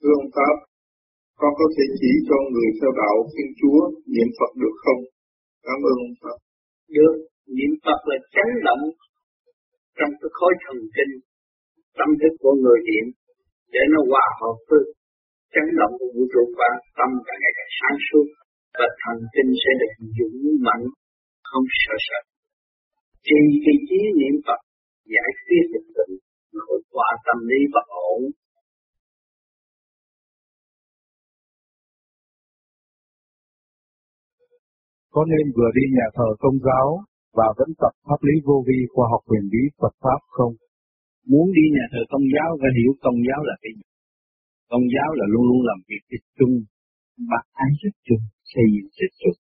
Thưa ông Pháp, con có thể chỉ cho người theo đạo Thiên Chúa niệm Phật được không? Cảm ơn ông Pháp. Được, niệm Phật là chấn động trong cái khối thần kinh tâm thức của người niệm để nó hòa hợp với chấn động của vũ trụ và tâm càng ngày càng sáng suốt và thần kinh sẽ được dũng mạnh không sợ sợ Chỉ cái trí niệm Phật giải quyết được tình nội qua tâm lý bất ổn có nên vừa đi nhà thờ công giáo và vẫn tập pháp lý vô vi khoa học quyền bí Phật Pháp không? Muốn đi nhà thờ công giáo và hiểu công giáo là cái gì. Công giáo là luôn luôn làm việc tích chung, bác ái rất chung, xây dựng rất chung.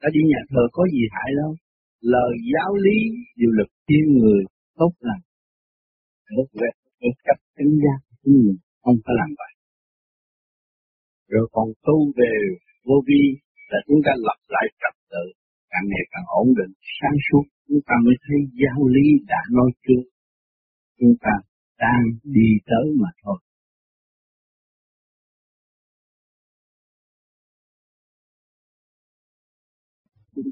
Ta đi nhà thờ có gì hại đâu. Lời giáo lý điều lực thiên người tốt lành. Tốt về tốt cách tính giá của người, không phải làm vậy. Rồi còn tu về vô vi là chúng ta lập lại trật tự càng ngày càng ổn định, sáng suốt, chúng ta mới thấy giáo lý đã nói trước. Chúng ta đang đi tới mà thôi.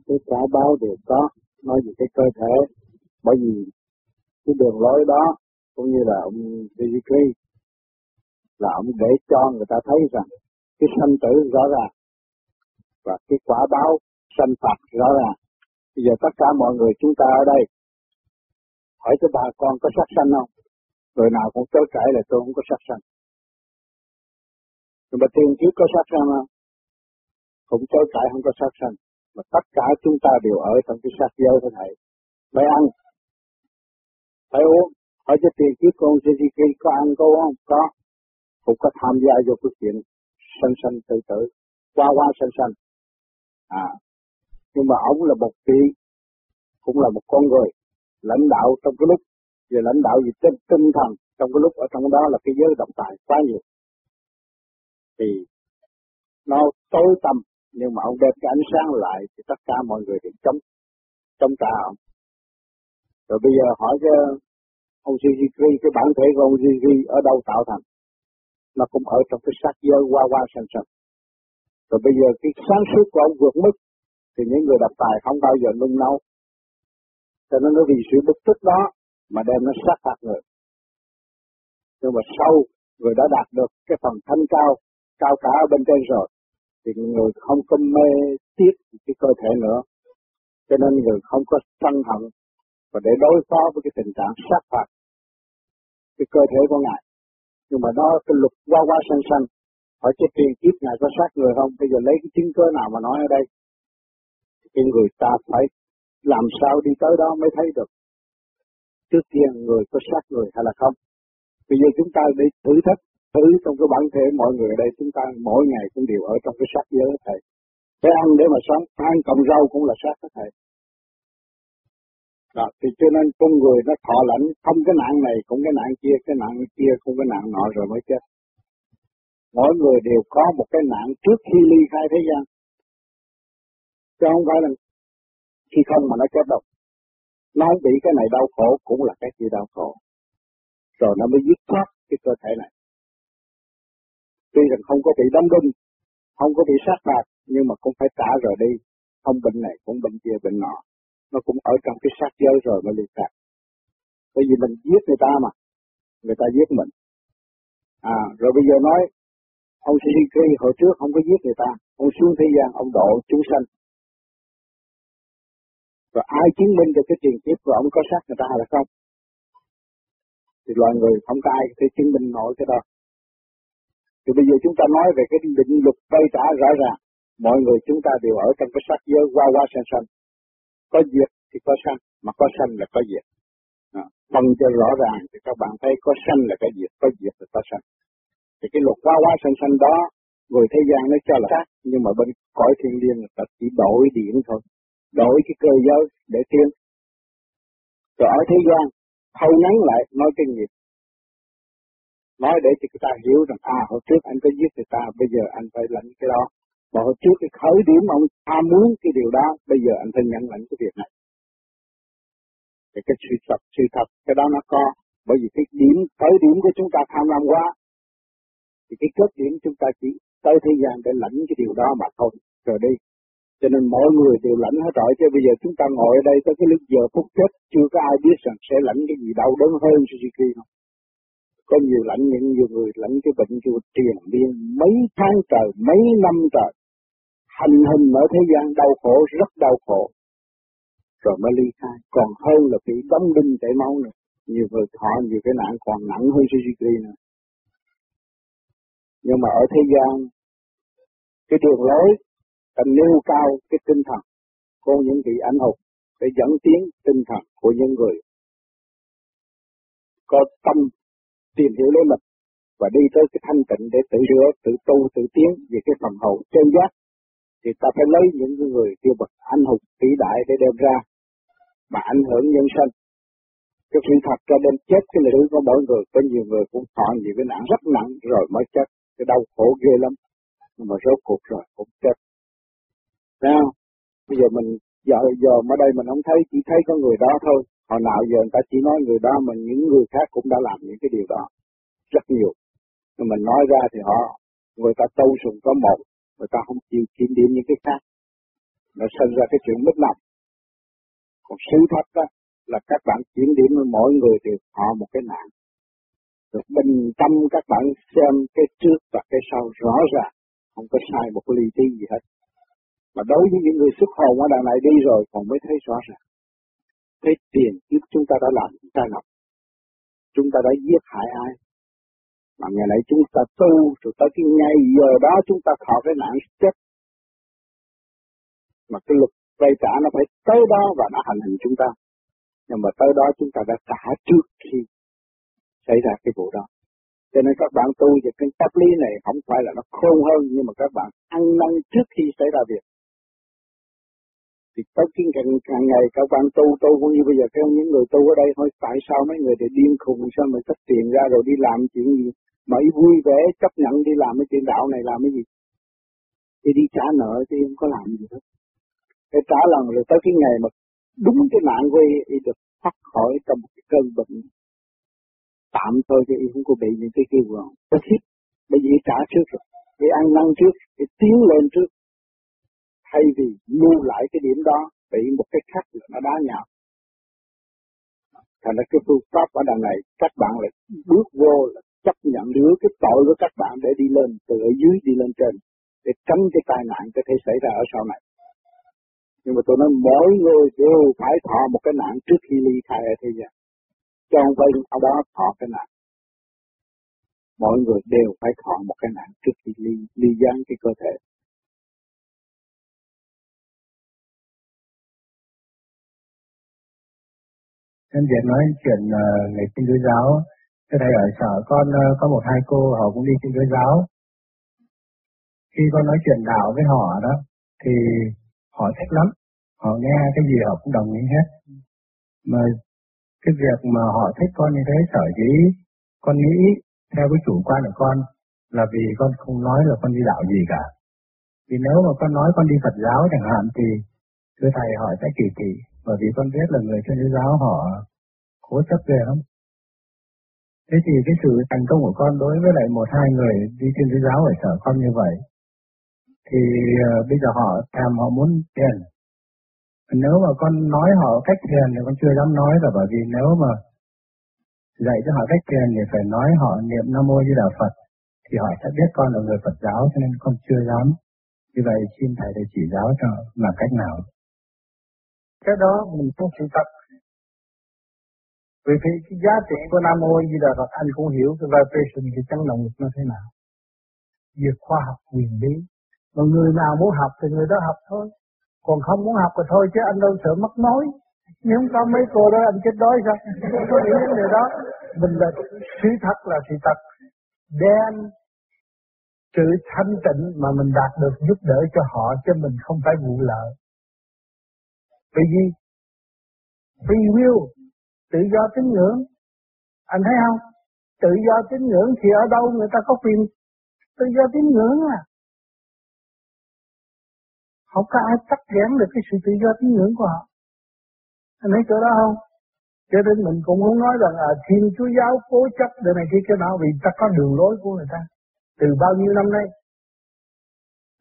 cái trả báo đều có nói về cái cơ thể bởi vì cái đường lối đó cũng như là ông Fizikri là ông để cho người ta thấy rằng cái sanh tử rõ ràng và cái quả báo sanh phạt rõ ràng. Bây giờ tất cả mọi người chúng ta ở đây hỏi cho bà con có sát sanh không? Người nào cũng chối cãi là tôi không có sát sanh. Nhưng mà tiền kiếp có sát sanh không? Cũng chối cãi không có sát sanh. Mà tất cả chúng ta đều ở trong cái sát giới thế này. Phải ăn, phải uống. Hỏi cho tiền kiếp con JGK có ăn có uống không? Có. Cũng có tham gia vô cái chuyện sanh sanh tự tử, qua qua sanh sanh. À, nhưng mà ông là một vị cũng là một con người lãnh đạo trong cái lúc về lãnh đạo về tinh, tinh thần trong cái lúc ở trong đó là cái giới động tài quá nhiều. Thì nó tối tâm nhưng mà ông đem cái ánh sáng lại thì tất cả mọi người đều chống chống trả ông. Rồi bây giờ hỏi cái ông Gigi cái bản thể của ông Gigi ở đâu tạo thành? Nó cũng ở trong cái sắc giới qua qua sanh sanh rồi bây giờ cái sáng suốt của ông vượt mức thì những người độc tài không bao giờ nung nấu. Cho nên nó vì sự bức tức đó mà đem nó sát phạt người. Nhưng mà sau người đã đạt được cái phần thanh cao, cao cả ở bên trên rồi, thì người không có mê tiếc cái cơ thể nữa. Cho nên người không có sân hận và để đối phó với cái tình trạng sát phạt cái cơ thể của ngài. Nhưng mà đó cái luật qua qua sanh sanh, hỏi chết tiền kiếp ngài có sát người không? Bây giờ lấy cái chứng cơ nào mà nói ở đây? thì người ta phải làm sao đi tới đó mới thấy được. Trước tiên người có sát người hay là không? Bây giờ chúng ta để thử thách, thử trong cái bản thể mọi người ở đây chúng ta mỗi ngày cũng đều ở trong cái sát giới thầy. cái ăn để mà sống, ăn cộng rau cũng là sát đó thầy. Đó, thì cho nên con người nó thọ lãnh không cái nạn này cũng cái nạn kia, cái nạn kia cũng cái nạn nọ rồi mới chết. Mỗi người đều có một cái nạn trước khi ly khai thế gian. Chứ không phải là khi không mà nó chết đâu. Nó không bị cái này đau khổ cũng là cái kia đau khổ. Rồi nó mới dứt thoát cái cơ thể này. Tuy rằng không có bị đâm đinh, không có bị sát phạt, nhưng mà cũng phải trả rồi đi. Không bệnh này cũng bệnh kia bệnh nọ. Nó cũng ở trong cái sát giới rồi mới liệt phạt. Bởi vì mình giết người ta mà. Người ta giết mình. À, rồi bây giờ nói, ông Sri hồi trước không có giết người ta. Ông xuống thế gian, ông độ chúng sanh. và ai chứng minh được cái tiền kiếp của ông có sát người ta hay là không? Thì loài người không có ai có thể chứng minh nổi cái đó. Thì bây giờ chúng ta nói về cái định luật vay trả rõ ràng. Mọi người chúng ta đều ở trong cái sắc giới qua qua sanh sanh. Có diệt thì có sanh, mà có sanh là có diệt. À, phân cho rõ ràng thì các bạn thấy có sanh là có diệt, có diệt là có sanh. Thì cái luật quá quá xanh xanh đó, người thế gian nó cho là khác, nhưng mà bên cõi thiên liêng là chỉ đổi điểm thôi đổi cái cơ giới để tiến. Rồi ở thế gian, thâu ngắn lại nói cái nghiệp. Nói để cho người ta hiểu rằng, à, hồi trước anh có giết người ta, bây giờ anh phải lãnh cái đó. Mà hồi trước cái khởi điểm ông ta muốn cái điều đó, bây giờ anh phải nhận lãnh cái việc này. Thì cái sự thật, sự thật, cái đó nó có. Bởi vì cái điểm, khởi điểm của chúng ta tham lam quá. Thì cái kết điểm chúng ta chỉ tới thế gian để lãnh cái điều đó mà thôi, rồi đi. Cho nên mọi người đều lãnh hết rồi, chứ bây giờ chúng ta ngồi ở đây tới cái lúc giờ phút chết, chưa có ai biết rằng sẽ lãnh cái gì đau đớn hơn Suzuki không. Có nhiều lãnh những nhiều người lãnh cái bệnh kêu triền miên mấy tháng trời, mấy năm trời. Hành hình ở thế gian đau khổ, rất đau khổ. Rồi mới ly khai. Còn hơn là bị đóng đinh chảy máu nữa. Nhiều người thọ nhiều cái nạn còn nặng hơn Suzuki nữa. Nhưng mà ở thế gian, cái đường lối ta nêu cao cái tinh thần của những vị anh hùng để dẫn tiến tinh thần của những người có tâm tìm hiểu lấy mình và đi tới cái thanh tịnh để tự rửa, tự tu, tự tiến về cái phần hậu chân giác thì ta phải lấy những người tiêu bậc anh hùng vĩ đại để đem ra mà ảnh hưởng nhân sinh. Cái sự thật cho đến chết cái lưỡi của mỗi người, có nhiều người cũng thọ nhiều cái nặng rất nặng rồi mới chết, cái đau khổ ghê lắm. Nhưng mà rốt cuộc rồi cũng chết. Thấy không? Bây giờ mình giờ giờ ở đây mình không thấy, chỉ thấy có người đó thôi. Hồi nào giờ người ta chỉ nói người đó mà những người khác cũng đã làm những cái điều đó. Rất nhiều. Nhưng mình nói ra thì họ, người ta tu sùng có một, người ta không chịu kiểm điểm những cái khác. Nó sinh ra cái chuyện mất lòng. Còn sự thật đó là các bạn kiểm điểm mỗi người thì họ một cái nạn. Rồi bình tâm các bạn xem cái trước và cái sau rõ ràng, không có sai một cái ly tí gì hết. Mà đối với những người xuất hồn ở đằng này đi rồi còn mới thấy rõ ràng. Thấy tiền kiếp chúng ta đã làm sai lầm. Chúng ta đã giết hại ai. Mà ngày nay chúng ta tu rồi tới cái ngày giờ đó chúng ta thọ cái nạn chết. Mà cái luật vay trả nó phải tới đó và nó hành hình chúng ta. Nhưng mà tới đó chúng ta đã trả trước khi xảy ra cái vụ đó. Cho nên các bạn tu về cái pháp lý này không phải là nó khôn hơn nhưng mà các bạn ăn năn trước khi xảy ra việc. Thì tất nhiên càng, càng ngày các bạn tu tu cũng như bây giờ theo những người tu ở đây thôi tại sao mấy người để điên khùng sao mà tất tiền ra rồi đi làm chuyện gì? Mà vui vẻ chấp nhận đi làm cái chuyện đạo này làm cái gì? Thì đi trả nợ thì không có làm gì hết. Để trả lần rồi tới cái ngày mà đúng cái nạn của y, được thoát khỏi trong một cái cơn bệnh tạm thôi chứ y không có bị những cái kêu gọi bất thiết bởi vì trả trước rồi để ăn năn trước để tiến lên trước thay vì lưu lại cái điểm đó, bị một cái khác là nó đá nhào. Thành ra cái phương pháp ở đằng này, các bạn lại bước vô là chấp nhận đứa cái tội của các bạn để đi lên, từ ở dưới đi lên trên, để tránh cái tai nạn có thể xảy ra ở sau này. Nhưng mà tôi nói, mỗi người đều phải thọ một cái nạn trước khi ly khai ở thế gian. Cho ông phải ở đó thọ cái nạn. Mọi người đều phải thọ một cái nạn trước khi ly, ly gián cái cơ thể. Em Việt nói chuyện ờ, uh, người kinh đối giáo. Cái này ở sở con uh, có một hai cô họ cũng đi kinh đối giáo. Khi con nói chuyện đạo với họ đó, thì họ thích lắm. Họ nghe cái gì họ cũng đồng ý hết. Mà cái việc mà họ thích con như thế sở dĩ con nghĩ theo cái chủ quan của con là vì con không nói là con đi đạo gì cả. Vì nếu mà con nói con đi Phật giáo chẳng hạn thì thưa thầy họ sẽ kỳ thị bởi vì con biết là người trên thế giáo họ cố chấp ghê lắm. Thế thì cái sự thành công của con đối với lại một hai người đi trên thế giáo ở sở con như vậy, thì uh, bây giờ họ thèm họ muốn tiền. Nếu mà con nói họ cách thiền thì con chưa dám nói là bởi vì nếu mà dạy cho họ cách thiền thì phải nói họ niệm Nam Mô Di Đà Phật thì họ sẽ biết con là người Phật giáo, cho nên con chưa dám. như vậy xin Thầy để chỉ giáo cho là cách nào. Cái đó mình không sự tập vì thế cái giá trị của Nam Mô Di Đà Phật anh cũng hiểu cái vibration, cái chấn động lực nó thế nào. Việc khoa học quyền bí. Mà người nào muốn học thì người đó học thôi còn không muốn học thì thôi chứ anh đâu sợ mất nói nếu không có mấy cô đó anh chết đói sao có những vấn đề đó mình là sự thật là sự thật đem sự thanh tịnh mà mình đạt được giúp đỡ cho họ chứ mình không phải vụ lợi vì gì? Free will, tự do tín ngưỡng. Anh thấy không? Tự do tín ngưỡng thì ở đâu người ta có quyền tự do tín ngưỡng à? Không có ai cắt giảm được cái sự tự do tín ngưỡng của họ. Anh thấy chỗ đó không? Cho nên mình cũng muốn nói rằng à, thiên chúa giáo cố chấp để này kia cái nào vì ta có đường lối của người ta. từ bao nhiêu năm nay.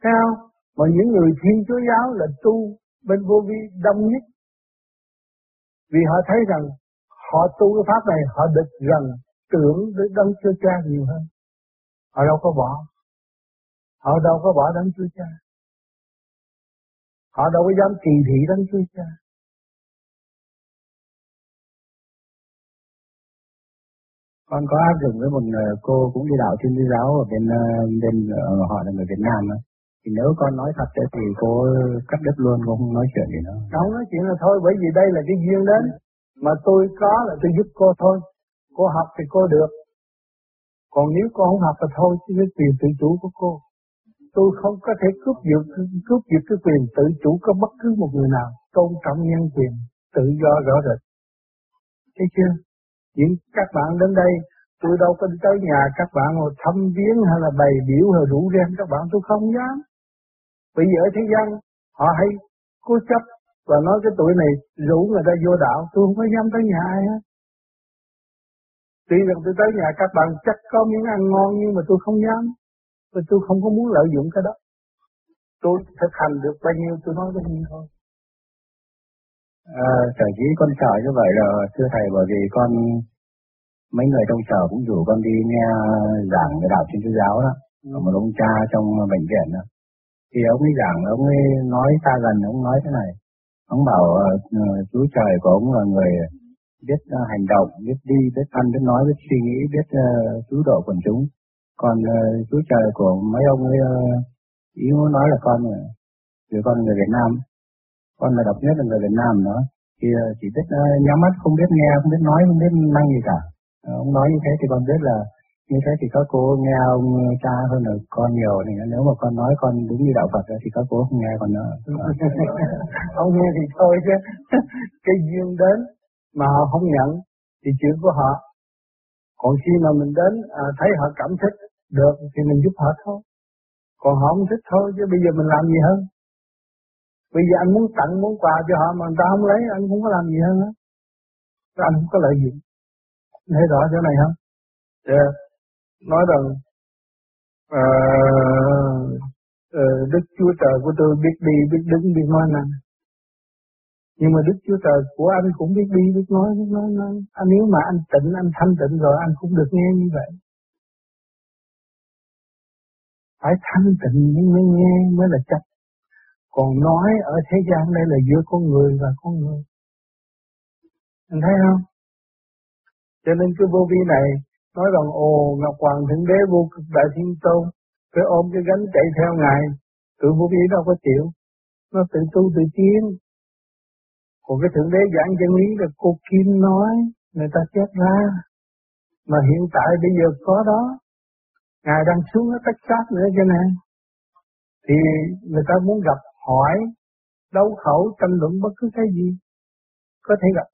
Thấy không? Mà những người thiên chúa giáo là tu bên vô vi đông nhất. Vì họ thấy rằng họ tu cái pháp này họ được gần tưởng đến đấng chúa cha nhiều hơn. Họ đâu có bỏ. Họ đâu có bỏ đấng chúa cha. Họ đâu có dám kỳ thị đấng chúa cha. con có áp dụng với một ờ, cô cũng đi đạo thiên lý giáo ở bên ờ, bên ờ, họ là người Việt Nam đó. thì nếu con nói thật thì cô cắt đứt luôn, cô không nói chuyện gì nữa. Không nói chuyện là thôi, bởi vì đây là cái duyên đến. Mà tôi có là tôi giúp cô thôi. Cô học thì cô được. Còn nếu cô không học thì thôi, chứ cái quyền tự chủ của cô tôi không có thể cướp giật cướp giật cái quyền tự chủ của bất cứ một người nào. Tôn trọng nhân quyền, tự do rõ rệt. Thấy chưa? Những các bạn đến đây, tôi đâu có đi tới nhà các bạn ngồi thăm viếng hay là bày biểu hay rủ rem các bạn, tôi không dám. Bây giờ ở thế gian, họ hay cố chấp và nói cái tuổi này rủ người ta vô đạo, tôi không có dám tới nhà ai hết. Tuy rằng tôi tới nhà các bạn chắc có miếng ăn ngon nhưng mà tôi không dám và tôi không có muốn lợi dụng cái đó. Tôi thực hành được bao nhiêu tôi nói bao nhiêu thôi. À, sở dĩ con sợ như vậy là thưa thầy bởi vì con mấy người trong sở cũng rủ con đi nghe giảng về đạo thiên chúa giáo đó. Ừ. một ông cha trong bệnh viện đó. Thì ông ấy giảng ông ấy nói xa gần ông nói thế này. Ông bảo uh, chúa trời của ông là người biết uh, hành động biết đi biết ăn biết nói biết suy nghĩ biết uh, cứu độ quần chúng còn uh, trời của mấy ông ấy uh, ý muốn nói là con ờ, vì con người Việt Nam. Con là độc nhất là người Việt Nam nữa. Thì chỉ biết uh, nhắm mắt không biết nghe không biết nói không biết năng gì cả. Uh, ông nói như thế thì con biết là như thế thì các cô nghe ông cha hơn là con nhiều thì nếu mà con nói con đúng như đạo Phật thì các cô không nghe con nữa. Ông nghe thì thôi chứ. Cái duyên đến mà họ không nhận thì chuyện của họ còn khi mà mình đến à, thấy họ cảm thích được thì mình giúp họ thôi còn họ không thích thôi chứ bây giờ mình làm gì hơn Bây giờ anh muốn tặng muốn quà cho họ mà người ta không lấy anh không có làm gì hơn á. Anh không có lợi dụng. Thấy rõ chỗ này không? Yeah. Nói rằng uh, uh, Đức Chúa Trời của tôi biết đi, biết đứng, biết nói năng. Nhưng mà Đức Chúa Trời của anh cũng biết đi, biết nói, biết nói, nói. Anh nếu mà anh tịnh, anh thanh tịnh rồi, anh cũng được nghe như vậy. Phải thanh tịnh mới nghe mới là chắc. Còn nói ở thế gian đây là giữa con người và con người. Anh thấy không? Cho nên cái vô vi này nói rằng ồ Ngọc Hoàng Thượng Đế vô cực đại thiên tôn phải ôm cái gánh chạy theo ngài tự vô vi đâu có chịu nó tự tu tự tiến còn cái thượng đế giảng chân lý là cô kim nói người ta chết ra mà hiện tại bây giờ có đó ngài đang xuống ở Texas nữa cho nên thì người ta muốn gặp hỏi, đấu khẩu, tranh luận bất cứ cái gì, có thể gặp.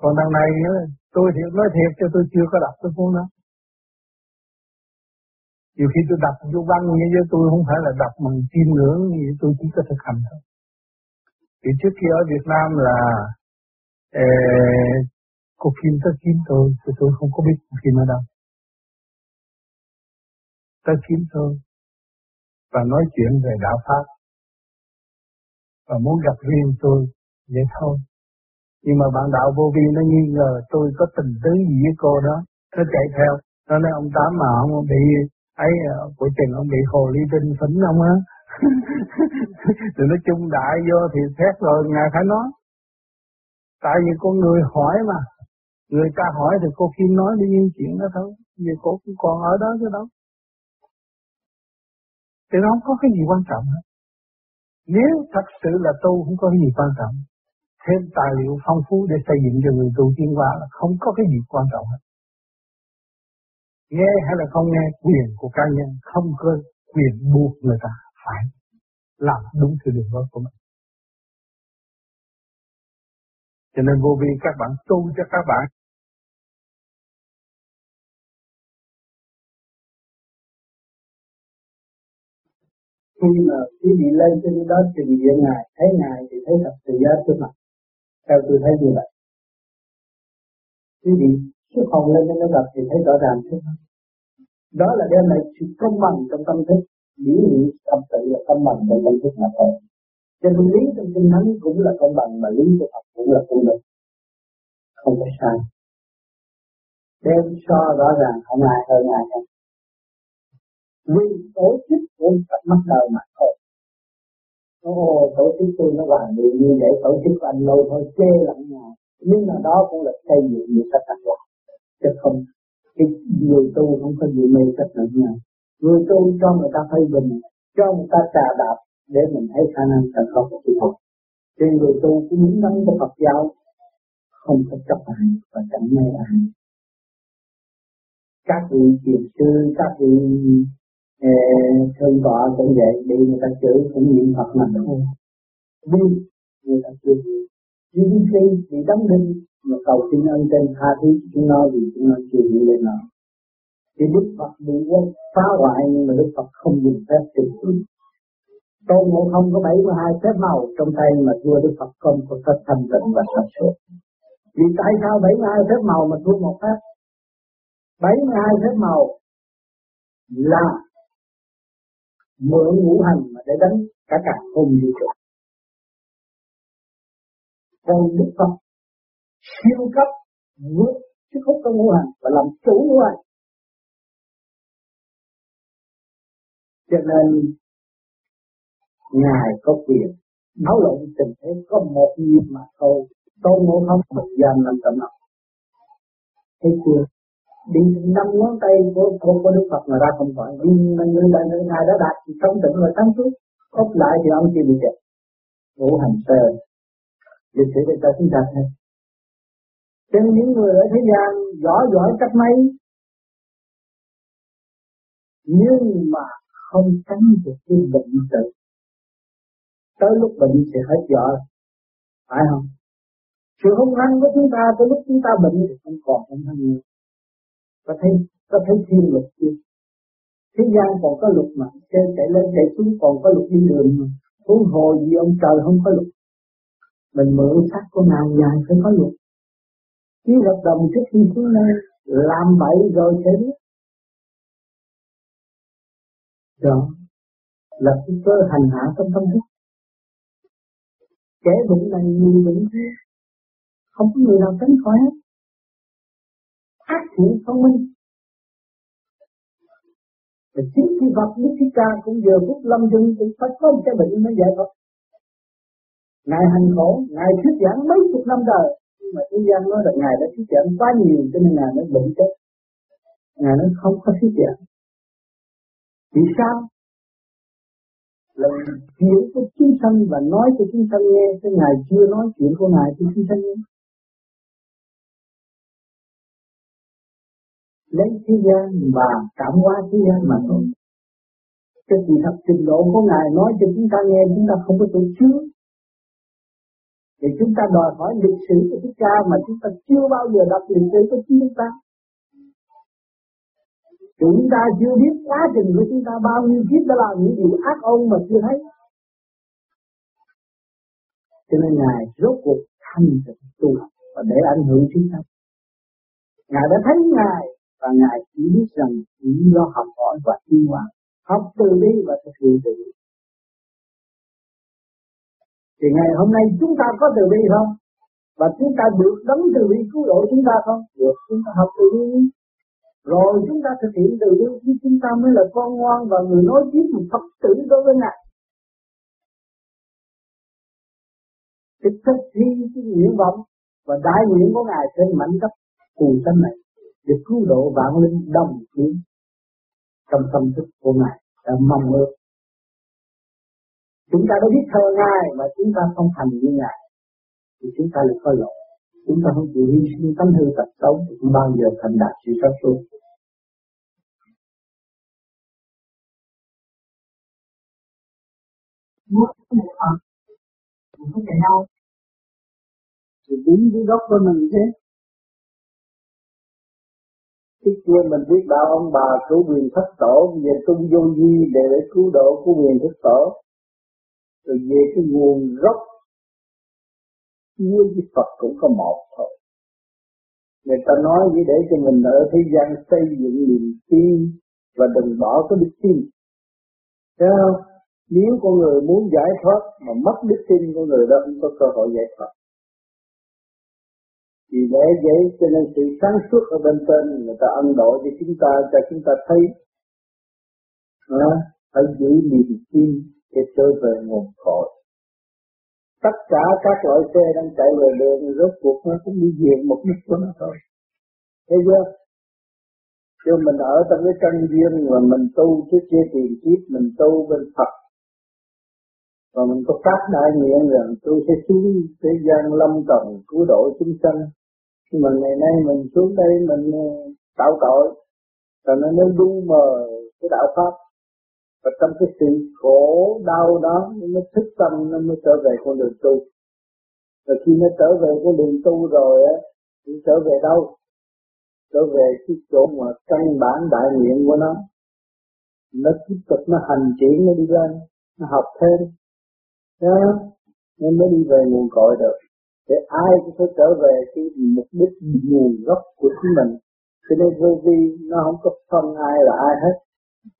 Còn đằng này tôi thiệt nói thiệt cho tôi chưa có đọc cái cuốn đó. Nhiều khi tôi đọc vô văn như với tôi không phải là đọc bằng chiêm ngưỡng như tôi chỉ có thực hành thôi. Vì trước kia ở Việt Nam là ờ, ê, cô Kim tới kiếm tôi thì tôi không có biết cô Kim ở đâu. Tới kiếm tôi và nói chuyện về đạo Pháp và muốn gặp riêng tôi vậy thôi. Nhưng mà bạn đạo vô vi nó nghi ngờ tôi có tình tứ gì với cô đó, nó chạy theo. Nó nói ông Tám mà ông bị ấy ờ, của chừng ông bị hồ ly tinh phỉnh ông á. thì nó chung đại vô thì xét rồi ngài phải nói. Tại vì con người hỏi mà. Người ta hỏi thì cô Kim nói đi những chuyện đó thôi. Vì cô cũng còn ở đó chứ đâu thì nó không có cái gì quan trọng hết. Nếu thật sự là tu không có cái gì quan trọng, thêm tài liệu phong phú để xây dựng cho người tu tiên qua là không có cái gì quan trọng hết. Nghe hay là không nghe quyền của cá nhân không có quyền buộc người ta phải làm đúng theo đường lối của mình. Cho nên vô vi các bạn tu cho các bạn. Khi mà quý vị lên trên đó trình diện ngài, thấy ngài thì thấy thật sự giá trước mặt. Theo tôi thấy như vậy. Quý vị xuất hồn lên trên nó gặp thì thấy rõ ràng trước mặt. Đó là đem lại sự công bằng trong tâm thức biểu hiện tâm tự là công bằng và tâm thức là thôi cho nên lý trong kinh thánh cũng là công bằng mà lý của Phật cũng là công bằng không có sai đem so rõ ràng không ai hơn ai hết vì tổ chức của Phật mắt đời mà thôi Ồ, tổ chức tôi nó hoàn thiện như vậy, tổ chức của anh lôi thôi chê lẫn nhau. Nhưng mà đó cũng là xây dựng như sách đặt lạc. Chứ không, cái người tu không có gì mê sách lẫn nhau. Người tu cho người ta phê bình, cho người ta trà đạp để mình thấy khả năng thành công của tu học. thì người tu cũng những năng của Phật giáo không có chấp ai và chẳng mê ai. Các vị thiền sư, các vị ờ, thương tọa cũng vậy bị người ta chửi cũng niệm Phật mà thôi đi người ta chưa đi khi khi bị đóng đinh mà cầu xin ơn trên tha thứ chúng nó vì chúng nó chưa hiểu lên nào thì Đức Phật bị quân phá hoại, nhưng mà Đức Phật không dùng phép trừ trị Tôn Ngộ Không có 72 phép màu trong tay, mà thua Đức Phật không có thật thanh tịnh và thật suốt. Vì tại sao 72 phép màu mà thua một phép? 72 phép màu là mượn ngũ hành mà để đánh cả cả không vũ trụ còn đức phật siêu cấp vượt sức hút của ngũ hành và làm chủ ngũ hành cho nên ngài có quyền tháo lộn tình thế có một nhịp mà thôi. Tôn ngộ không một gian làm tận lòng thấy chưa? Đi năm ngón tay của, của, của Đức Phật mà ra không phải nhưng mà người đại người ngài đã đạt thì sống tỉnh và sáng suốt. Ốp lại thì ông kia bị chết. Ngũ hành sơ lịch sử để cho chúng ta thấy. Cho nên những người ở thế gian giỏi giỏi cách mấy. Nhưng mà không tránh được cái bệnh tự. Tới lúc bệnh thì hết vợ phải không? Sự hung hăng của chúng ta, tới lúc chúng ta bệnh thì không còn hung hăng nữa. Có thấy có thấy thiên luật chưa? Thế gian còn có luật mà trên chạy lên chạy xuống còn có luật đi đường mà. Huống hồ gì ông trời không có luật? Mình mượn xác của nào dài phải có luật. Ký hợp đồng trước khi xuống nơi, làm bậy rồi sẽ biết đó là cái cơ hành hạ trong tâm thức. Kẻ bụng này người bụng thế không có người nào tránh khỏi hết. Ác thiện thông minh. Và chính khi Phật Đức Thích Ca cũng vừa phút lâm chung cũng phải có một cái bệnh mới giải Phật Ngài hành khổ, Ngài thuyết giảng mấy chục năm trời Nhưng mà thế gian nói là Ngài đã thuyết giảng quá nhiều cho nên Ngài mới bệnh chết. Ngài nói không có thuyết giảng. Vì sao? Là chuyện của chúng sanh và nói cho chúng sanh nghe cái Ngài chưa nói chuyện của Ngài cho chúng sanh nghe lấy thế gian và cảm hóa thế gian mà thôi. Cái sự thật trình độ của Ngài nói cho chúng ta nghe, chúng ta không có tổ chứa. Thì chúng ta đòi hỏi lịch sử của Thích Ca mà chúng ta chưa bao giờ đọc lịch sử của chúng ta. Chúng ta chưa biết quá trình của chúng ta bao nhiêu kiếp đã làm những điều ác ôn mà chưa thấy. Cho nên Ngài rốt cuộc thanh tịnh tu học và để ảnh hưởng chúng ta. Ngài đã thấy Ngài và ngài chỉ biết rằng chỉ do học hỏi và tiến hóa, học từ bi và thực hiện từ bi thì ngày hôm nay chúng ta có từ bi không và chúng ta được đấng từ bi cứu độ chúng ta không được, chúng ta học từ bi rồi chúng ta thực hiện từ bi thì chúng ta mới là con ngoan và người nói tiếp một phật tử đối với ngài. Cái thực thi, cái nguyện vọng và đại nguyện của ngài trên mảnh đất phù sanh này để cứu độ vạn linh đồng tiến trong tâm thức của ngài đã mong ước. Chúng ta đã biết thờ ngài mà chúng ta không thành như ngài thì chúng ta lại có lỗi chúng ta không chịu hy sinh tấm hư tật xấu thì không bao giờ thành đạt sự sáng suốt. Muốn cái Phật không thể đâu thì đúng với gốc của mình thế. Trước kia mình biết đạo ông bà cứu quyền thất tổ, về tung vô để để cứu độ của quyền thất tổ. Rồi về cái nguồn gốc Chúa với Phật cũng có một thôi. Người ta nói như để cho mình ở thế gian xây dựng niềm tin và đừng bỏ cái đức tin. Thấy không? Nếu con người muốn giải thoát mà mất đức tin con người đó không có cơ hội giải thoát. Vì lẽ vậy cho nên sự sáng suốt ở bên trên người ta ân độ cho chúng ta cho chúng ta thấy à, phải giữ niềm tin để trở về nguồn cội tất cả các loại xe đang chạy về đường, rốt cuộc nó cũng đi về một đích của nó thôi. Thấy chưa chứ mình ở trong cái căn duyên mà mình tu trước kia tiền kiếp, mình tu bên Phật. Và mình có phát đại nguyện rằng tôi sẽ xuống thế gian lâm trần cứu độ chúng sanh. Nhưng mà ngày nay mình xuống đây mình ờ, tạo tội. Rồi nó nó đu mờ cái đạo pháp và trong cái sự khổ, đau đó nó mới thức tâm, nó mới trở về con đường tu. Rồi khi nó trở về con đường tu rồi á, thì trở về đâu? Trở về cái chỗ mà căn bản đại nguyện của nó. Nó tiếp tục, nó hành triển, nó đi lên, nó học thêm. Đó, nó mới đi về nguồn cội được. Để ai cũng phải trở về cái mục đích, nguồn gốc của chính mình. Cho nên vô vi, nó không có phân ai là ai hết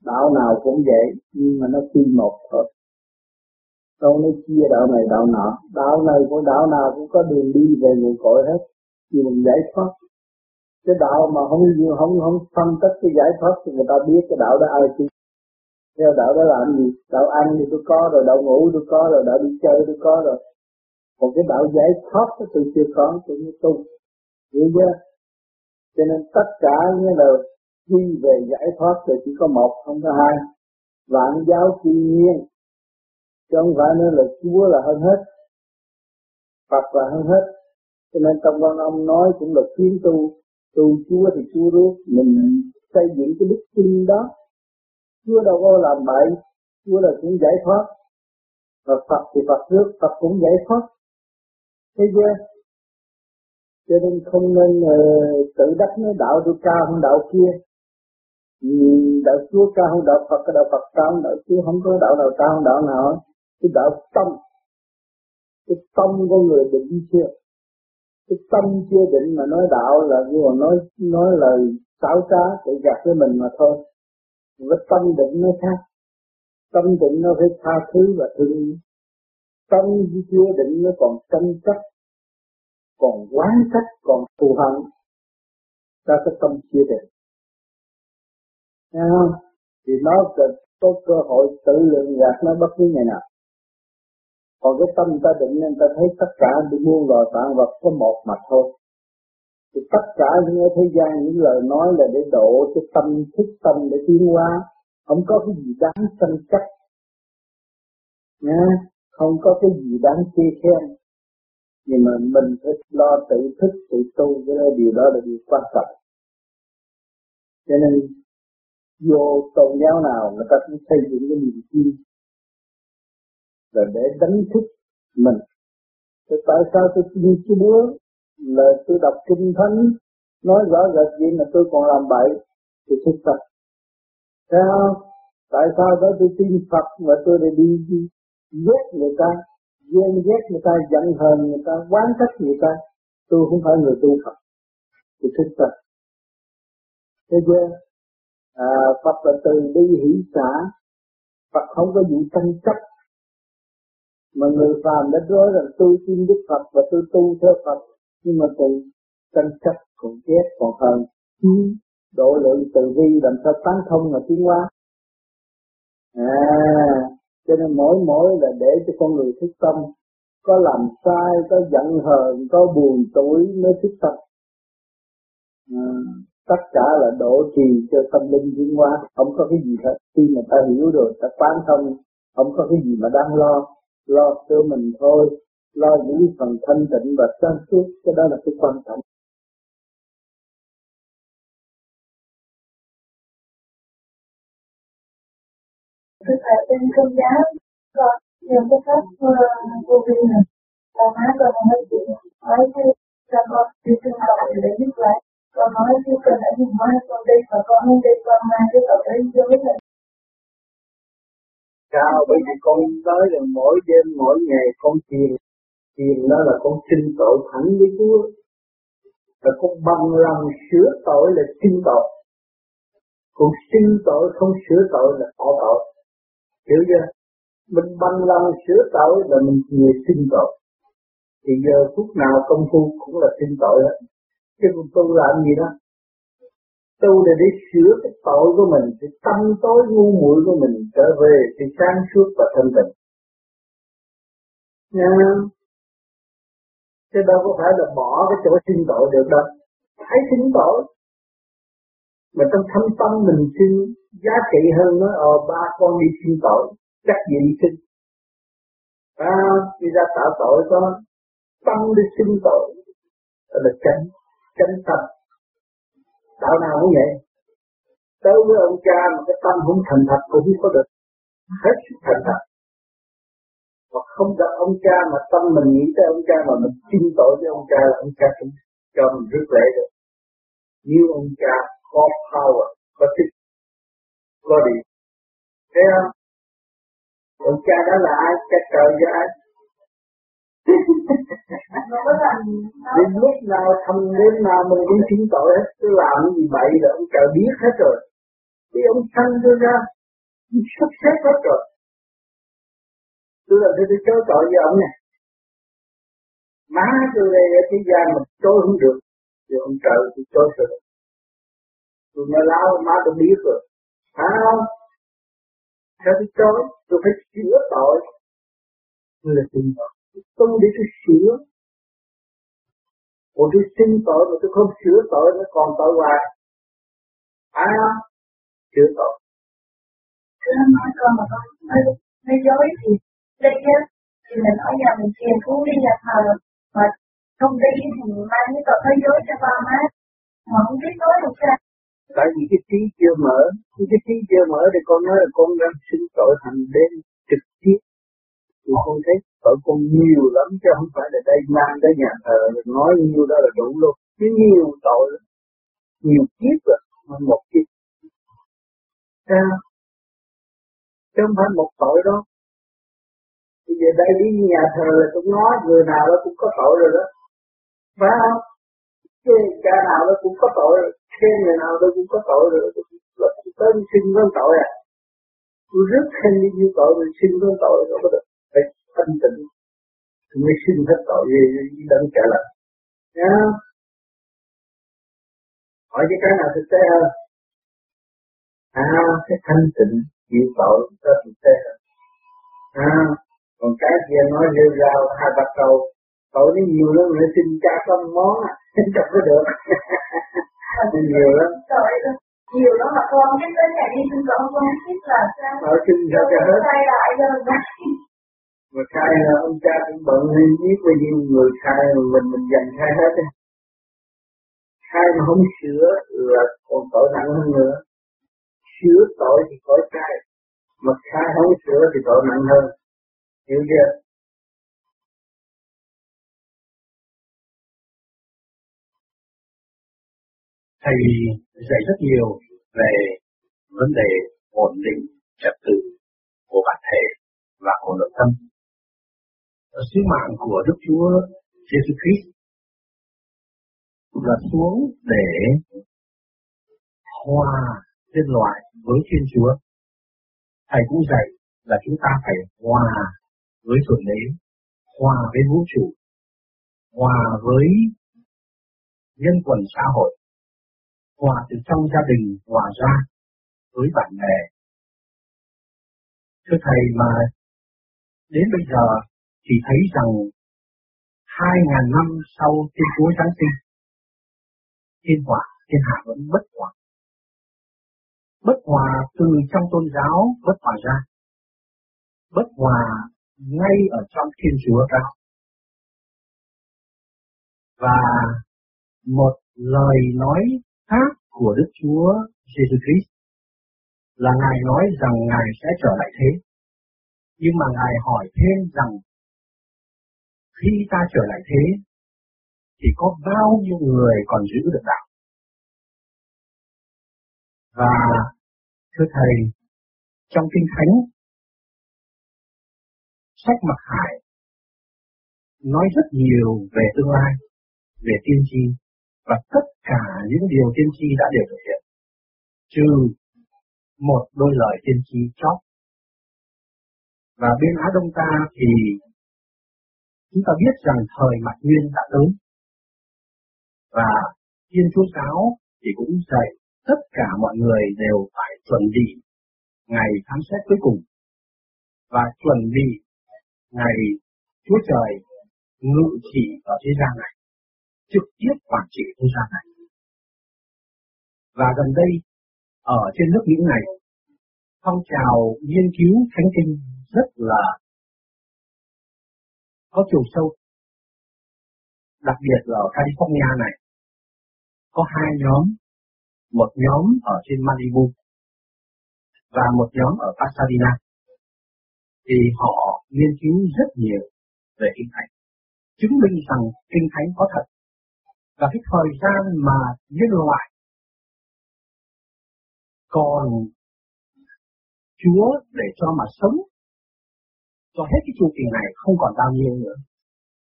đạo nào cũng vậy, nhưng mà nó quy một thôi. Đâu nó chia đạo này đạo nọ. Đạo này của đạo nào cũng có đường đi về nguồn cội hết. Vì mình giải thoát. Cái đạo mà không không không phân tích cái giải thoát thì người ta biết cái đạo đó ai chứ theo đạo đó làm gì? Đạo ăn thì tôi có rồi, đạo ngủ tôi có rồi, đạo đi chơi tôi có rồi. Còn cái đạo giải thoát thì tôi chưa có, tôi mới tu. Hiểu chưa? Cho nên tất cả như là quy về giải thoát thì chỉ có một không có hai. Vạn giáo chi nhiên chứ không phải nói là Chúa là hơn hết Phật là hơn hết. Cho nên trong quan ông nói cũng là kiến tu tu Chúa thì Chúa rước, mình xây dựng cái đức tin đó Chúa đâu có làm bậy Chúa là cũng giải thoát. Và Phật thì Phật rước Phật cũng giải thoát. Thế chưa? Cho nên không nên uh, tự đắc nói đạo tôi cao hơn đạo kia đạo chúa cao hơn đạo phật, cái đạo phật cao đạo chúa không có đạo nào cao hơn đạo nào cái đạo tâm, cái tâm của người định chưa? Cái tâm chưa định mà nói đạo là như nói nói lời xảo trá, để gạt với mình mà thôi. Với tâm định nó khác. Tâm định nó phải tha thứ và thương yêu. Tâm chưa định nó còn tranh chấp, còn quán trách, còn thù hận. Ta có tâm chưa định. Thấy không? Thì nó có cơ hội tự lượng gạt nó bất cứ ngày nào. Còn cái tâm ta định nên ta thấy tất cả bị muôn loài tạng vật có một mặt thôi. Thì tất cả những thế gian những lời nói là để độ cho tâm thức tâm để tiến hóa. Không có cái gì đáng tranh chấp. Nha, không có cái gì đáng chê khen. Nhưng mà mình phải lo tự thức, tự tu, cái điều đó là điều quan trọng. Cho nên vô tôn giáo nào người ta cũng xây dựng cái niềm tin là để đánh thức mình Thế tại sao tôi tin Chúa là tôi đọc kinh thánh nói rõ rệt gì mà tôi còn làm bậy thì thức thật Thấy không? Tại sao đó tôi tin Phật mà tôi lại đi, đi ghét người ta, ghen ghét người ta, giận hờn người ta, quán trách người ta. Tôi không phải người tu Phật. Thì thức thật. Thế chưa? À, Phật là từ bi hỷ xã. Phật không có vụ tranh chấp. Mà người phàm đã nói rằng tôi tin Đức Phật và tôi tu theo Phật nhưng mà còn tranh chấp còn ghét còn hờn độ lượng từ bi làm sao tán thông mà tiến hóa. À cho nên mỗi mỗi là để cho con người thức tâm. Có làm sai có giận hờn có buồn tuổi mới thức tâm. À, tất cả là độ trì cho tâm linh tiến hóa. Không có cái gì hết. Khi mà ta hiểu rồi, ta quán thông, không có cái gì mà đang lo. Lo cho mình thôi. Lo những phần thanh tịnh và sáng suốt. Cái đó là cái quan trọng. Thực ở trên công giáo có nhiều cái pháp ờ, vô vi này. Là má còn nói chuyện nói với cho con đi sinh hoạt để giúp lại con nói chứ, con đã nhìn mai con đi mà con không đi con mang cái tội đấy dối là cao bởi vì con tới là mỗi đêm, mỗi ngày con thiền thiền đó là con xin tội thẳng với Chúa và con bằng lòng sửa tội là xin tội Còn xin tội, không sửa tội là bỏ tội. Hiểu chưa? Mình bằng lòng sửa tội là mình người xin tội. Thì giờ phút nào công phu cũng là xin tội đó. Chứ còn tu làm gì đó. Tu để để sửa cái tội của mình, cái tâm tối ngu muội của mình trở về cái sáng suốt và thanh tịnh. Nha. Chứ đâu có phải là bỏ cái chỗ sinh tội được đâu. Phải sinh tội. Mà trong thâm tâm mình xin giá trị hơn nói, ờ ba con đi xin tội, chắc gì đi xin. À, đi ra tạo tội có tâm đi xin tội, đó là chánh, chân tâm. Đạo nào cũng vậy. Tới với ông cha mà cái tâm không thành thật cũng không có được. Hết sức thành thật. Và không gặp ông cha mà tâm mình nghĩ tới ông cha mà mình chinh tội với ông cha là ông cha cũng cho mình rước lễ được. Như ông cha có power, có sức, có điện. Thấy không? Ông cha đó là ai? Cha trời cho ai? Đến lúc nào thầm đến nào mình cũng xin tội hết, tôi làm gì bậy là ông trời biết hết rồi. Vì ông sanh tôi ra, ông sắp xếp hết rồi. Tôi là tôi chối tội với ông nè. Má tôi đây ở thế gian mà chối không được, thì ông trời tôi chối rồi. Tôi nói láo má tôi biết rồi. Phải không? Sao tôi chối? Tôi phải chữa tội. Tôi là tin tội. Tôi tu để tôi sửa. Còn tôi xin tội mà tôi không sửa tội nó còn tội hoài. Phải không? Sửa tội. Anh hỏi con mà con nói, nói dối thì đây á, thì mình ở nhà mình thiền phú đi nhà thờ mà không đi thì mang cái tội nói dối cho ba má mà không biết nói được sao tại vì cái trí chưa mở cái trí chưa mở thì con nói là con đang sinh tội thành đêm trực tiếp thì con thấy tội con nhiều lắm chứ không phải là đây mang tới nhà thờ nói nhiều đó là đủ luôn. Chứ nhiều tội nhiều kiếp rồi không một kiếp. À, chứ không phải một tội đó. Bây giờ đây đi nhà thờ là cũng nói người nào đó cũng có tội rồi đó. Phải không? Chứ cha nào đó cũng có tội rồi khen người nào đó cũng có tội rồi là tới xin con tội à. Tôi rất khen đi như tội rồi xin con tội rồi có được phải thanh tịnh. Tôi mới xin hết tội gì đấng trả lại nhá. Hỏi cái cái nào thực tế hơn? À cái thanh tịnh chịu tội cho thực tế hơn. À còn cái kia nói rêu rao hai ba câu tội nó nhiều lắm nữa xin cha con món à. Chẳng có được. Nhiều lắm. Trời ơi, nhiều lắm mà con biết tới ngày đi xin con con biết là sao. Ở xin sao cho hết. Sai lại rồi mà khai là ông cha cũng bận nên biết bao nhiêu người khai mà mình mình dành khai hết đi khai mà không sửa là còn tội nặng hơn nữa. Sửa tội thì khỏi khai, mà khai không sửa thì tội nặng hơn. Hiểu chưa? Thầy dạy rất nhiều về vấn đề ổn định trật tự của bản thể và của nội tâm. Ờ, sứ mạng của Đức Chúa Jesus Christ là xuống để hòa nhân loại với Thiên Chúa. Thầy cũng dạy là chúng ta phải hòa với Thượng Đế, hòa với vũ trụ, hòa với nhân quần xã hội hòa từ trong gia đình hòa ra với bạn bè. Thưa Thầy mà đến bây giờ thì thấy rằng hai ngàn năm sau Thiên Chúa tháng sinh, thiên hòa, thiên hạ vẫn bất hòa. Bất hòa từ trong tôn giáo bất hòa ra. Bất hòa ngay ở trong Thiên Chúa ra. Và một lời nói khác của Đức Chúa Jesus Christ là Ngài nói rằng Ngài sẽ trở lại thế. Nhưng mà Ngài hỏi thêm rằng khi ta trở lại thế thì có bao nhiêu người còn giữ được đạo? Và thưa Thầy, trong Kinh Thánh, sách Mặc Hải nói rất nhiều về tương lai, về tiên tri, và tất cả những điều tiên tri đã đều thực hiện. Trừ một đôi lời tiên tri chót. Và bên Á Đông ta thì chúng ta biết rằng thời mặt nguyên đã tới. Và Thiên Chúa Giáo thì cũng dạy tất cả mọi người đều phải chuẩn bị ngày phán xét cuối cùng và chuẩn bị ngày Chúa Trời ngự trị ở thế gian này, trực tiếp quản trị thế gian này. Và gần đây, ở trên nước Mỹ này, phong trào nghiên cứu thánh kinh rất là có chiều sâu. Đặc biệt là ở California này, có hai nhóm, một nhóm ở trên Malibu và một nhóm ở Pasadena. Thì họ nghiên cứu rất nhiều về Kinh Thánh, chứng minh rằng Kinh Thánh có thật. Và cái thời gian mà nhân loại còn Chúa để cho mà sống cho hết cái chu kỳ này không còn bao nhiêu nữa.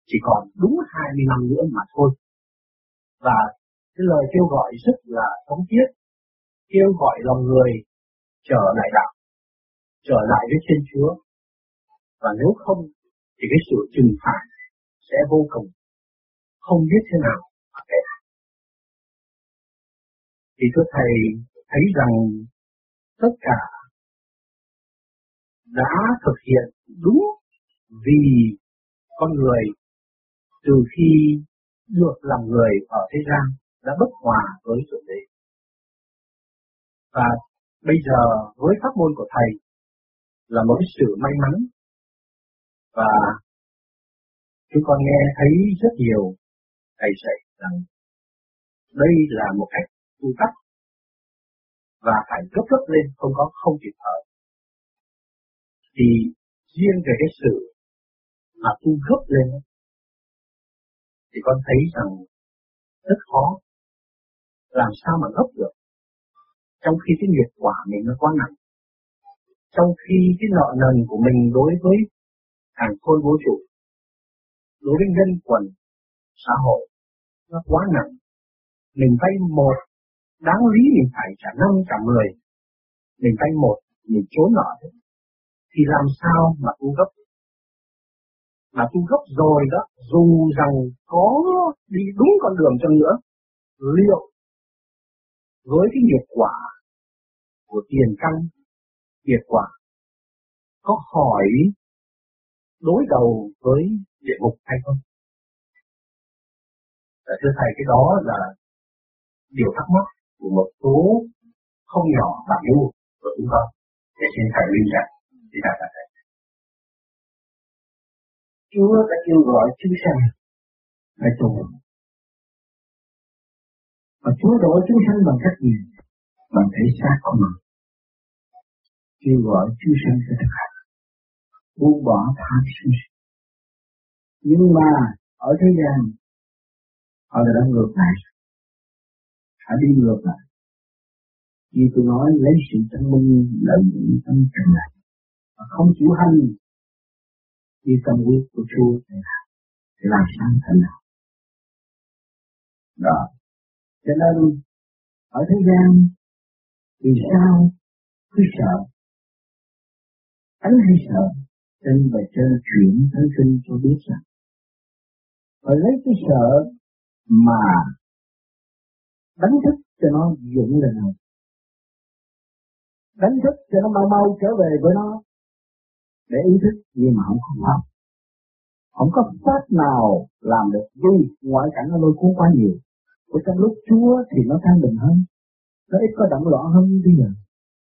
Chỉ còn đúng 20 năm nữa mà thôi. Và cái lời kêu gọi rất là thống thiết, kêu gọi lòng người trở lại đạo, trở lại với Thiên Chúa. Và nếu không, thì cái sự trừng phạt sẽ vô cùng, không biết thế nào mà kể. Thì thưa Thầy thấy rằng tất cả đã thực hiện đúng vì con người từ khi được làm người ở thế gian đã bất hòa với Thượng Đế. Và bây giờ với pháp môn của Thầy là một sự may mắn và chúng con nghe thấy rất nhiều Thầy dạy rằng đây là một cách tu tắc và phải gấp gấp lên, không có, không kịp thời. Thì riêng về cái sự mà tu gấp lên thì con thấy rằng rất khó. Làm sao mà gấp được? Trong khi cái nghiệp quả mình nó quá nặng, trong khi cái nợ nần của mình đối với hàng khôn vũ trụ, đối với nhân quần, xã hội nó quá nặng, mình vay một, đáng lý mình phải trả năm, trả mười, mình vay một, mình trốn nợ thì làm sao mà tu gấp mà tu gấp rồi đó dù rằng có đi đúng con đường cho nữa liệu với cái nghiệp quả của tiền căn nghiệp quả có hỏi đối đầu với địa ngục hay không? Và thưa thầy cái đó là điều thắc mắc của một số không nhỏ bạn yêu của chúng ta. Để xin thầy liên lạc, xin thầy thầy. Chúa đã kêu gọi chúng sanh phải tu. Và Chúa độ chúng sanh bằng cách gì? Bằng thể xác của mình. Kêu gọi chúng sanh phải thực hành. Buông bỏ tham sân Nhưng mà ở thế gian, họ đã ngược lại Họ đi ngược lại như tôi nói, lấy sự thông minh lợi dụng tâm trần này mà không chịu hành. Thì tâm quyết của Chúa để là thì làm sao thành nào. Đó. Cho nên, ở thế gian, vì sao cứ sợ? Anh hay sợ? Trên và trên chuyển thân sinh cho biết rằng, phải lấy cái sợ mà đánh thức cho nó dũng lên đánh thức cho nó mau mau trở về với nó để ý thức, nhưng mà không có pháp không có pháp nào làm được đi ngoại cảnh nó lôi cuốn quá nhiều. Của trong lúc Chúa thì nó thanh bình hơn, nó ít có động loạn hơn như bây giờ.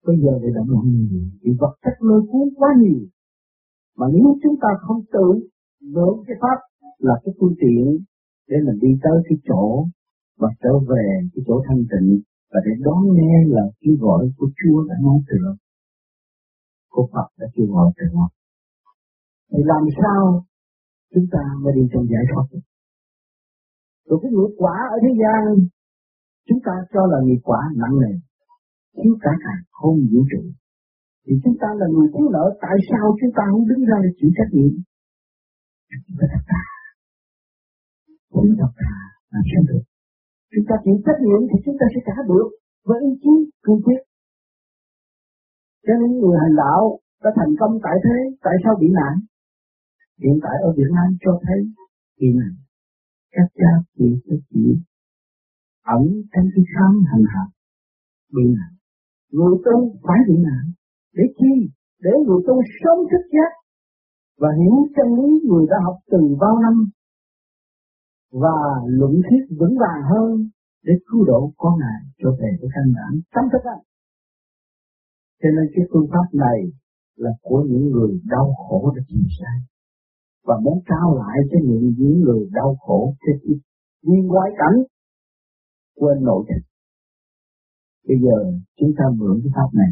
Bây giờ để động loạn nhiều. Vì vật chất lôi cuốn quá nhiều. Mà nếu chúng ta không tự nộp cái pháp là cái phương tiện để mình đi tới cái chỗ và trở về cái chỗ thanh tịnh và để đón nghe là cái gọi của Chúa đã nói từ lâu. Của Phật đã kêu gọi từ lâu. Thì làm sao chúng ta mới đi trong giải thoát được? Rồi cái nghiệp quả ở thế gian chúng ta cho là nghiệp quả nặng nề, khiến cả cả không vũ trụ. Thì chúng ta là người thiếu nợ, tại sao chúng ta không đứng ra để chịu trách nhiệm? Chúng ta thật thà. Chúng thật thà làm sao được? Chúng ta chịu trách nhiệm thì chúng ta sẽ trả được với ý chí cương quyết cho nên người hành đạo đã thành công tại thế, tại sao bị nạn? Hiện tại ở Việt Nam cho thấy bị nạn. Các cha chị sẽ chị ẩn trong cái khám hành hạ bị nạn. Người tu phải bị nạn. Để chi? Để người tu sớm thức giác và hiểu chân lý người đã học từ bao năm và luận thuyết vững vàng hơn để cứu độ con ngài trở về với căn bản tâm thức anh. Cho nên cái phương pháp này là của những người đau khổ đã chịu sai và muốn trao lại cho những những người đau khổ cái ít vì ngoại cảnh quên nội thức. Bây giờ chúng ta mượn cái pháp này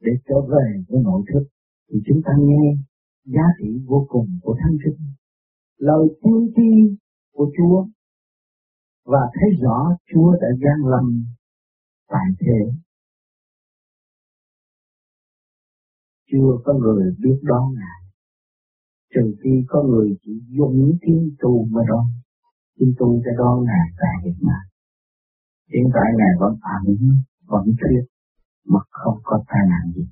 để trở về với nội thức thì chúng ta nghe giá trị vô cùng của thánh sinh lời tiên tri của Chúa, và thấy rõ Chúa đã gian lâm tại thế. Chưa có người biết đón Ngài, trừ khi có người chỉ dùng thiên tu mà đón. Thiên tu sẽ đón Ngài tại Việt Nam. Hiện tại Ngài vẫn ẩn, vẫn thuyết, mà không có tai nạn gì.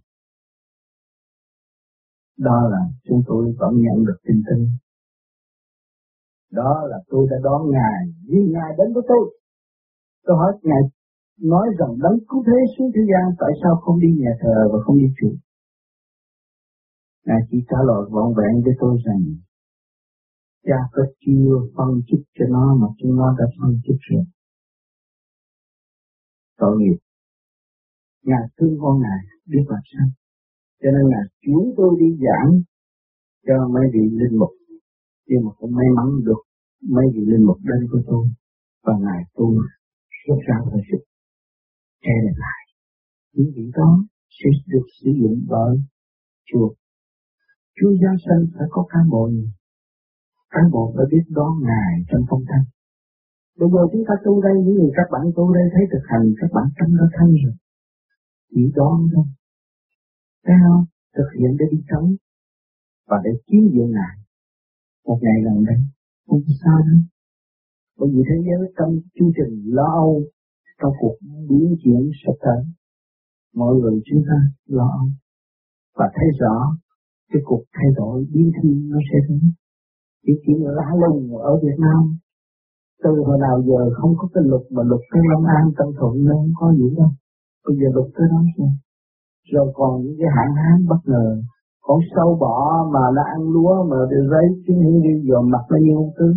Đó là chúng tôi vẫn nhận được tin tức đó là tôi đã đón Ngài, vì Ngài đến với tôi. Tôi hỏi Ngài nói rằng đấng cứu thế xuống thế gian tại sao không đi nhà thờ và không đi chùa. Ngài chỉ trả lời vọn vẹn với tôi rằng, cha có chưa phân chức cho nó mà chúng nó đã phân chức rồi. Tội nghiệp. Ngài thương con Ngài biết làm sao. Cho nên Ngài chuyển tôi đi giảng cho mấy vị linh mục nhưng mà cũng may mắn được mấy vị linh mục đến của tôi, và ngài tu xuất ra thời sự che lại những vị đó sẽ được sử dụng bởi chùa Chúa Giáng sinh phải có cán bộ cán bộ phải biết đón ngài trong phong thanh bây giờ chúng ta tu đây những người các bạn tu đây, thấy thực hành, các bạn tâm nó thanh rồi chỉ đón thôi. Thấy không? Thực hiện để đi sống và để kiếm diện ngài. Một ngày lần đây, không sao đâu. Bởi vì thế giới trong chương trình lo âu, trong cuộc biến chuyển sắp tới, mọi người chúng ta lo âu và thấy rõ cái cuộc thay đổi biến thiên nó sẽ đến chỉ chỉ lá lùng ở Việt Nam. Từ hồi nào giờ không có cái luật mà luật cái Long An, Tân Thuận nó không có gì đâu. Bây giờ luật tới đó rồi. Rồi còn những cái hạn hán bất ngờ. Con sâu bọ mà nó ăn lúa mà để lấy chứng hiển đi dòm mặt nó như ông tướng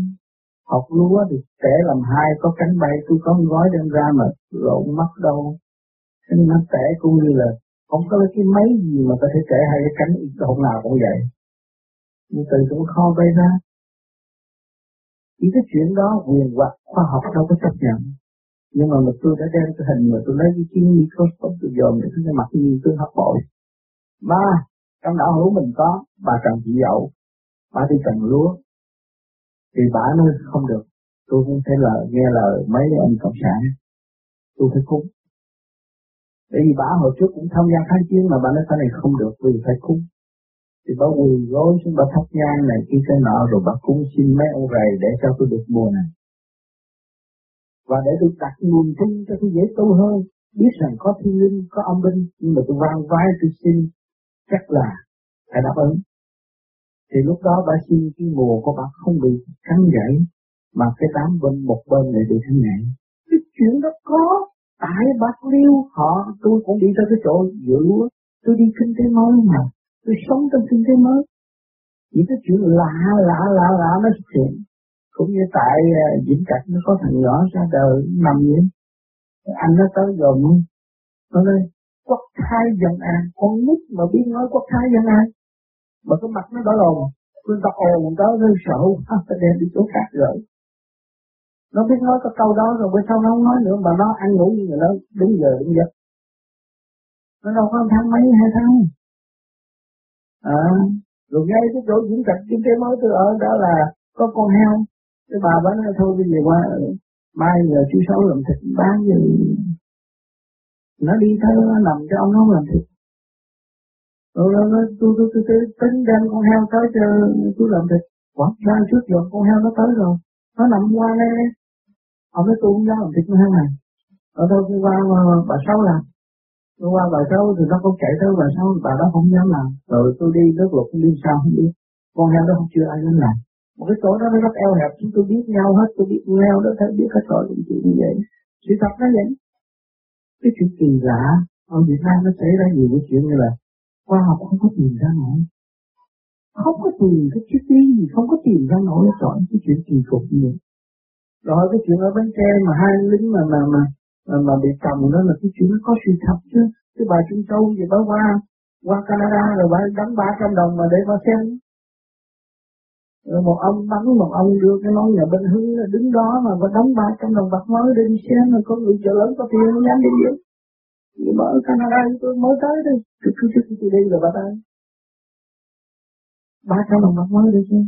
học lúa thì sẽ làm hai có cánh bay, tôi có gói đem ra mà lộn mắt đâu. Nên nó tẻ cũng như là không có cái máy gì mà có thể kể hai cái cánh hôm nào cũng vậy. Nhưng từ cũng kho bay ra. Chỉ cái chuyện đó, quyền hoặc khoa học đâu có chấp nhận. Nhưng mà tôi đã đem cái hình mà tôi lấy cái chiếc microscope, tôi dòm để cái mặt như tôi hấp bội. Ba, trong đạo hữu mình có, bà cần chị dậu, bà đi trồng lúa. Thì bà nói không được, tôi không thể lời, nghe lời mấy ông cộng sản. Tôi phải cúng bởi vì bà hồi trước cũng tham gia kháng chiến mà bà nói cái này không được vì phải cúng thì bà quỳ gối xuống bà thắp nhang này kia cái nọ rồi bà cúng xin mấy ông rầy để cho tôi được mùa này và để tôi đặt nguồn tin cho tôi dễ tu hơn biết rằng có thiên linh có âm binh nhưng mà tôi vang vai tôi xin chắc là phải đáp ứng. Thì lúc đó bà xin cái mùa của bà không bị cắn gãy, mà cái đám bên một bên lại bị cắn gãy. Cái chuyện đó có, tại bạc liêu họ, tôi cũng đi tới cái chỗ dự lúa, tôi đi kinh tế mới mà, tôi sống trong kinh tế mới. chỉ cái chuyện lạ lạ lạ lạ nó xuất hiện. Cũng như tại uh, Vĩnh Trạch nó có thằng nhỏ ra đời nằm vậy. Anh nó tới gần nó nói quốc thái dân an. Con nít mà biết nói quốc thái dân an. Mà cái mặt nó đỏ lồn người ta ồn đó rồi sợ phải đem đi chỗ khác rồi nó biết nói cái câu đó rồi bữa sau nó không nói nữa mà nó ăn ngủ như người lớn đúng giờ đúng giấc. Nó đâu có tháng mấy hai tháng. À rồi ngay cái chỗ diễn trạch kinh tế mới tôi ở đó là có con heo. Cái bà bán nói thôi bây giờ qua mai giờ chú sáu làm thịt bán gì? Nó đi theo nó nằm cho ông nó làm thịt. Rồi nó nói tôi tôi tôi, tôi tính đem con heo tới cho tôi làm thịt. Quảng ra trước giờ con heo nó tới rồi. Nó nằm qua đây ông nói tôi không dám làm thịt heo này ở đâu tôi qua bà sáu làm tôi qua bà sáu thì nó không chạy tới bà sáu bà đó không dám làm. Rồi tôi đi nước luật không đi sao không biết. Con heo đó không chưa ai dám làm. Một cái chỗ đó nó rất eo hẹp, chúng tôi biết nhau hết, tôi biết heo đó, thấy biết hết rồi cũng chuyện như vậy. Sự thật nó vậy. Cái chuyện kỳ lạ, ở Việt Nam nó xảy ra nhiều cái chuyện như là khoa học không có tìm ra nổi. Không có tìm cái triết lý gì, không có tìm ra nổi chọn cái chuyện kỳ cục như vậy. Rồi cái chuyện ở Bến Tre mà hai lính mà mà mà mà, mà bị cầm đó là cái chuyện nó có sự thật chứ. Cái bà Trung Châu về bà qua qua Canada rồi bà đóng ba trăm đồng mà để bà xem. Rồi một ông bắn một ông đưa cái món nhà bên hưng đứng đó mà bà đóng ba trăm đồng bạc mới để đi xem rồi có người chợ lớn có tiền nó dám đi biết. Nhưng mà ở Canada tôi mới tới đây, tôi cứ trước tôi đi rồi bà ta Ba trăm đồng bạc mới đi xem,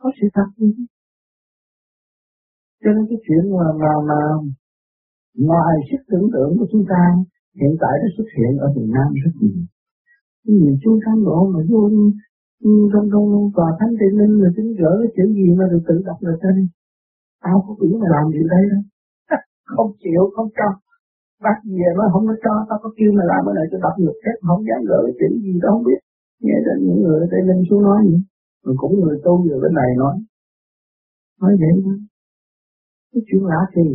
có sự thật gì cho nên cái chuyện mà mà mà ngoài sức tưởng tượng của chúng ta, hiện tại nó xuất hiện ở Việt Nam rất nhiều. Nhiều chúng cán bộ mà vô trong trong tòa thánh tây ninh là tính gỡ cái chữ gì mà được tự đọc được tên. tao có biển mà làm gì đây? Đâu không chịu, không cho. Bắt về nó không có cho, tao có kêu mà làm cái này cho đọc được hết không dám gỡ cái chữ gì đó, không biết. Nghe đến những người ở tây ninh xuống nói gì rồi cũng người tu người bên này nói. Nói vậy thôi cái chuyện lạ kỳ.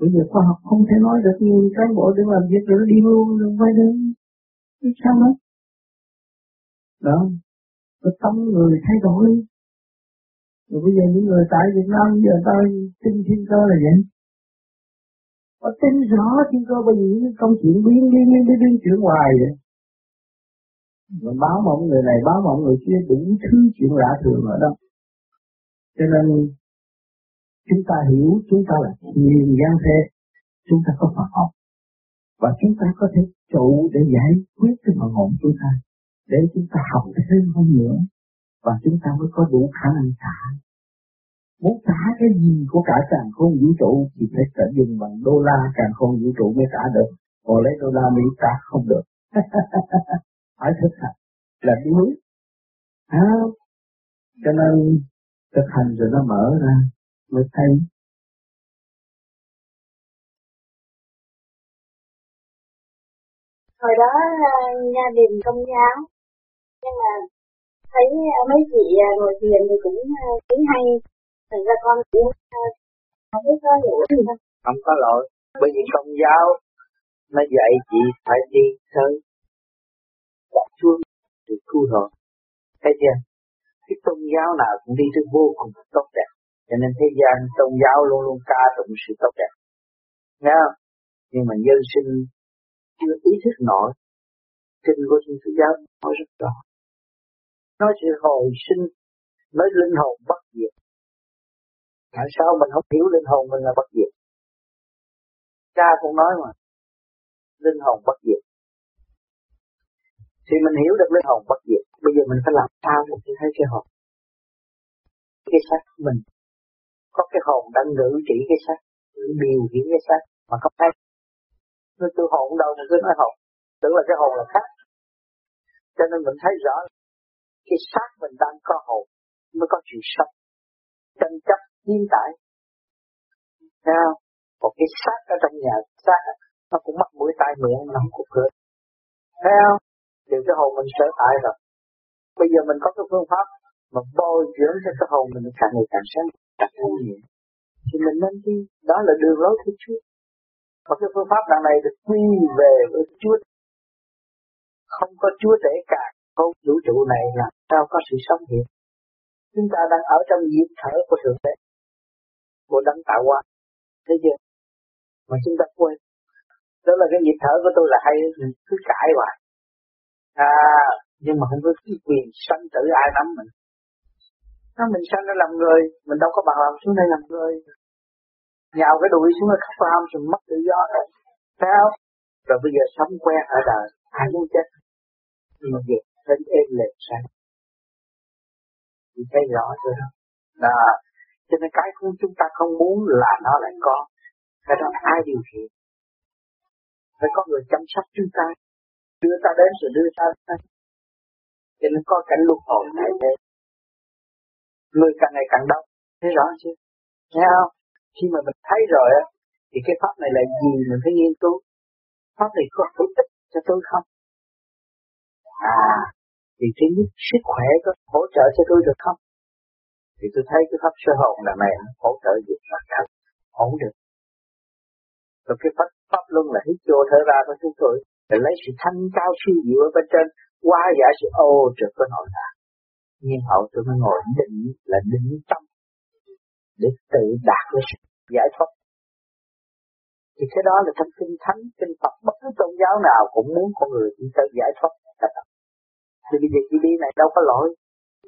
Bây giờ khoa học không thể nói được nhiều cán bộ để làm việc rồi nó đi luôn đừng quay đến. Sao hết đó. Cái tâm người thay đổi. Rồi bây giờ những người tại Việt Nam giờ tôi tin thiên cơ là vậy. Họ tin rõ thiên cơ bởi vì những công chuyện biến biến biến biến, biến chuyện hoài vậy. Mà báo mộng người này báo mộng người kia đủ thứ chuyện lạ thường ở đó. Cho nên chúng ta hiểu chúng ta là thiên gian thế chúng ta có Phật học. Và chúng ta có thể trụ để giải quyết cái phần hồn chúng ta để chúng ta học thêm hơn nữa. Và chúng ta mới có đủ khả năng trả. Muốn trả cái gì của cả càng không vũ trụ thì phải trả dùng bằng đô la càng không vũ trụ mới trả được. Còn lấy đô la Mỹ trả không được. Phải thực hành. Là đuối à, cho nên thực hành rồi nó mở ra mới thấy. Hồi đó gia đình công giáo. Nhưng mà thấy mấy chị ngồi thiền thì cũng thấy hay. Thành ra con cũng không biết có lỗi gì không không có lỗi. Bởi vì công giáo nó dạy chị phải đi tới đặt chuông thì thu hồn thấy chưa? Cái tôn giáo nào cũng đi tới vô cùng tốt đẹp cho nên thế gian tôn giáo luôn luôn ca tụng sự tốt đẹp. Nghe không? Nhưng mà nhân sinh chưa ý thức nổi. Kinh của thiên chúa giáo nói rất rõ. Nói sự hồi sinh, nói linh hồn bất diệt. Tại sao mình không hiểu linh hồn mình là bất diệt? Cha cũng nói mà, linh hồn bất diệt. Thì mình hiểu được linh hồn bất diệt, bây giờ mình phải làm sao để thấy cái hồn? Cái xác mình có cái hồn đang ngự trị cái xác, điều khiển cái xác, mà không thấy. Người tôi hồn đâu mà cứ nói hồn, tưởng là cái hồn là khác cho nên mình thấy rõ cái xác mình đang có hồn, mới có chuyện sống. Tranh chấp hiện tại sao một cái xác ở trong nhà, xác nó cũng mắc mũi tai miệng nó không cục cửa. Theo điều cái hồn mình sở tại rồi. Bây giờ mình có cái phương pháp mà bồi dưỡng cho cái hồn mình càng ngày càng sáng đặt thanh nhẹ thì mình nên đi. Đó là đường lối của Chúa. Và cái phương pháp đằng này được quy về với Chúa. Không có Chúa để cả không, vũ trụ này là sao có sự sống hiện chúng ta đang ở trong nhịp thở của thượng đế. Của đấng tạo hóa. Thấy chưa? Mà chúng ta quên. Đó là cái nhịp thở của tôi là hay cứ cãi hoài. À nhưng mà không có cái quyền sanh tử ai nắm mình nó mình sanh ra làm người, mình đâu có bằng lòng xuống đây làm người. Nhào cái đuôi xuống là khóc phàm rồi mất tự do rồi. Sao rồi bây giờ sống quen ở đời, ai muốn chết? Nhưng mà việc đến êm lềm sang thì thấy rõ rồi đó? Là cho nên cái không chúng ta không muốn là nó lại có. Cái đó ai điều khiển? Phải có người chăm sóc chúng ta. Đưa ta đến rồi đưa ta đến. Cho nên có cảnh luân hồi này đây người càng ngày càng đông. Thấy rõ chưa? Thấy không? Khi mà mình thấy rồi á, thì cái pháp này là gì mình phải nghiên cứu? Pháp này có hữu ích cho tôi không? À thì thứ nhất, sức khỏe có hỗ trợ cho tôi được không? Thì tôi thấy cái pháp sơ hồn là này hỗ trợ được là thật ổn được. Rồi cái pháp pháp luân là hít vô thở ra của chúng tôi. Để lấy sự thanh cao siêu diệu ở bên trên qua giải sự ô trực có nội tạng nhiên hậu tôi mới ngồi định là định tâm, để tự đạt được sự giải thoát. Thì cái đó là trong kinh thánh, kinh Phật, bất cứ tôn giáo nào cũng muốn con người đi tới giải thoát thì bây giờ chị đi này đâu có lỗi,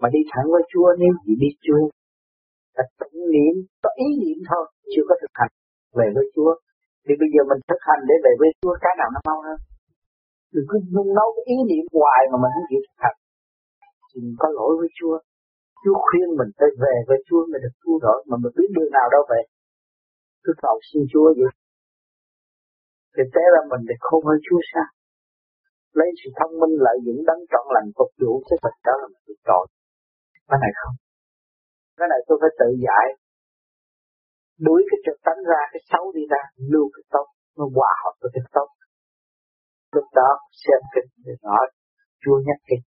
mà đi thẳng với Chúa, nếu chị đi Chúa là tụng niệm có ý niệm thôi, chưa có thực hành về với Chúa. Thì bây giờ mình thực hành để về với Chúa, cái nào nó mau hơn? Đừng cứ nung nấu ý niệm hoài mà mình không chịu thực hành thì mình có lỗi với Chúa. Chúa khuyên mình phải về với Chúa mới được cứu rỗi, mà mình biết đường nào đâu về. Tôi cầu xin Chúa vậy. Thì té là mình để khôn hơn Chúa sao? Lấy sự thông minh lợi dụng đấng trọn lành phục vụ cái thật đó là mình bị tội. Cái này không. Cái này tôi phải tự giải. Đuổi cái trực tánh ra, cái xấu đi ra, lưu cái tốt, nó hòa hợp với cái tốt. Lúc đó xem kinh để nói, chúa nhắc kinh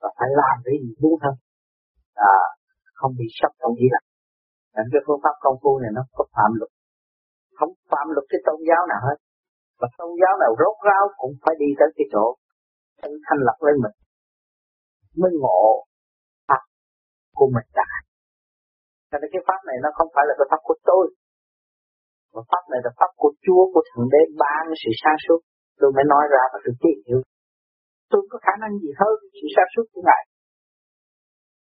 và phải làm cái gì đúng hơn. À, không bị sắp không gì là Nên cái phương pháp công phu này nó có phạm luật. Không phạm luật cái tôn giáo nào hết. Và tôn giáo nào rốt ráo cũng phải đi tới cái chỗ tự thanh lập lên mình. Mới ngộ pháp của mình đã. Cho nên cái pháp này nó không phải là cái pháp của tôi. Mà pháp này là pháp của Chúa của Thượng Đế ban sự sáng suốt. Tôi mới nói ra và tôi tìm hiểu tôi có khả năng gì hơn sự sản xuất của ngài?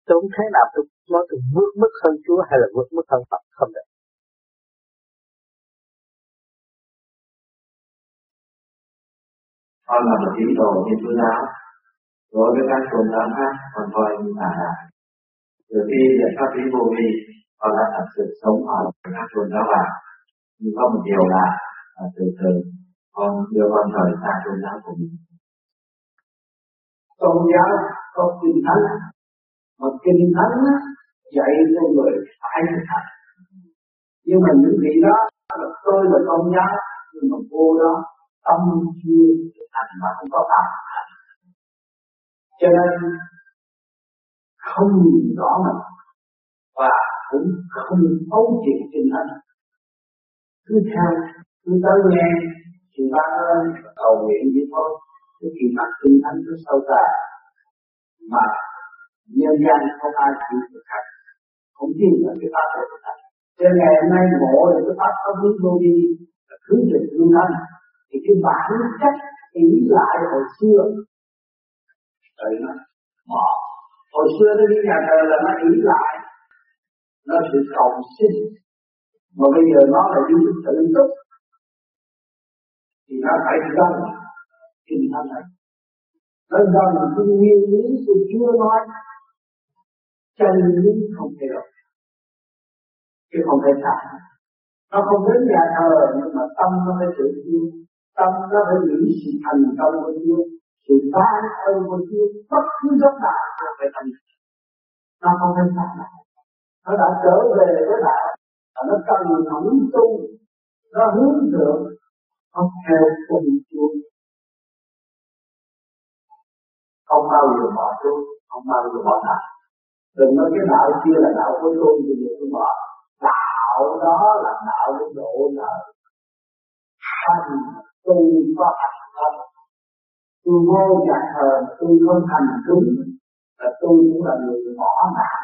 Tôi không thế nào tôi nói tôi vượt mức hơn Chúa hay là vượt mức hơn Phật, không được. Con là một tín đồ thiên chúa giáo đối với các tôn giáo khác còn coi như là từ khi nhận pháp lý vô vi, con đã thật sự sống ở các tôn giáo lạc nhưng có một điều là à, từ từ con đưa con rời xa tôn giáo của mình tôn giáo có kinh thánh. Mà kinh thánh á, dạy cho người phải thực hành. Nhưng mà những vị đó là tôi là tôn giáo nhưng mà cô đó tâm chưa thực hành mà không có pháp cho nên không nhìn rõ mình và cũng không thấu triệt kinh thánh. Cứ theo cứ tới nghe thì ba ơi cầu nguyện vậy thôi cái kỳ mặt kinh thánh nó sâu xa mà nhân gian không ai chịu thực hành không tin là cái pháp này thực hành cho ngày hôm nay ngộ được cái pháp có hướng vô đi là cứ được lưu thân thì cái bản chất ý lại hồi xưa. Rồi nó bỏ hồi xưa nó đi nhà thờ là nó ý lại. Nó sự cầu xin. Mà bây giờ nó là đi tự túc thì nó phải gần kinh thánh này nó là cái nguyên lý của Chúa nói. Chân lý không thay đổi chứ không phải sai nó không đến nhà thờ, nhưng mà tâm nó phải tự nhiên. Tâm nó phải nghĩ sự thành công của Chúa, sự ban ơn của Chúa. Bất cứ lúc nào nó phải thành nó không phải sai nó đã trở về với đạo và nó cần hẳn tu. Nó hướng thượng. Nó theo cùng Chúa không bao giờ bỏ Chúa không bao giờ bỏ đạo đừng nói cái đạo kia là đạo của tôi thì tôi bỏ. Đạo đó là đạo để độ đời thành tu có thành không? Tôi vô nhà thờ tôi không thành đúng là tôi cũng là người bỏ đạo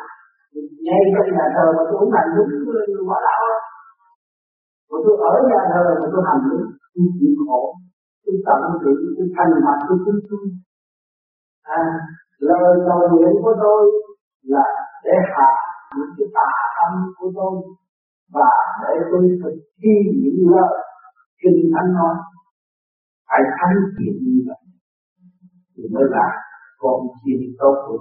ngay trong nhà thờ mà tôi cũng hành đúng tôi là người bỏ đạo. Mà tôi ở nhà thờ mà tôi hành đúng tôi chịu khổ, tôi tận tụy, tôi thành mặt tôi kính tôi à lời cầu nguyện của tôi là để hạ những cái tà tâm của tôi và để tôi thực thi những lời kinh thánh nói. Phải thánh thiện như vậy thì mới là con chim tốt của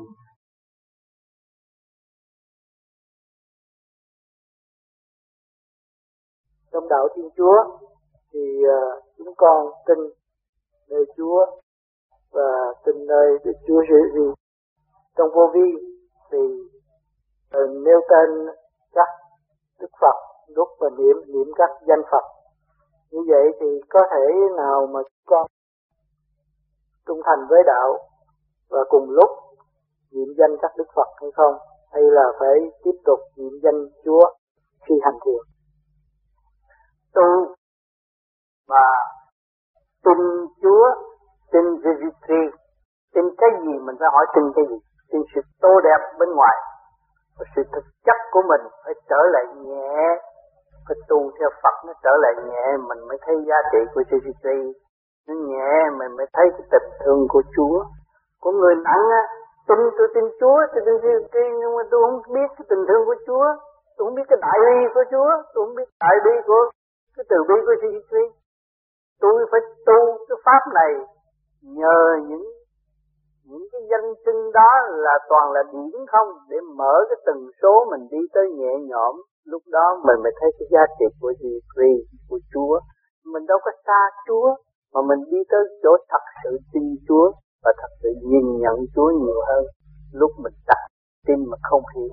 trong đạo Thiên Chúa thì uh, chúng con tin nơi Chúa và xin nơi Đức Chúa Giêsu trong vô vi thì uh, nêu tên các Đức Phật lúc mà niệm niệm các danh Phật như vậy thì có thể nào mà con trung thành với đạo và cùng lúc niệm danh các đức Phật hay không? Hay là phải tiếp tục niệm danh Chúa khi hành thiền? Tu và tin Chúa, tin Divinity, tin cái gì mình phải hỏi tin cái gì? Tin sự tô đẹp bên ngoài. Và sự thực chất của mình phải trở lại nhẹ. Phải tu theo Phật nó trở lại nhẹ mình mới thấy giá trị của CCC nó nhẹ mình mới thấy cái tình thương của Chúa. Của người nặng á tin tôi tin Chúa tôi tin CCC nhưng mà tôi không biết cái tình thương của Chúa. Tôi không biết cái đại bi của Chúa. Tôi không biết đại bi của cái từ bi của CCC tôi phải tu cái pháp này nhờ những những cái danh xưng đó là toàn là điển không? Để mở cái tần số mình đi tới nhẹ nhõm. Lúc đó mình mới thấy cái giá trị của gì? Vì của Chúa. Mình đâu có xa Chúa, mà mình đi tới chỗ thật sự tin Chúa và thật sự nhìn nhận Chúa nhiều hơn. Lúc mình đặt tin mà không hiểu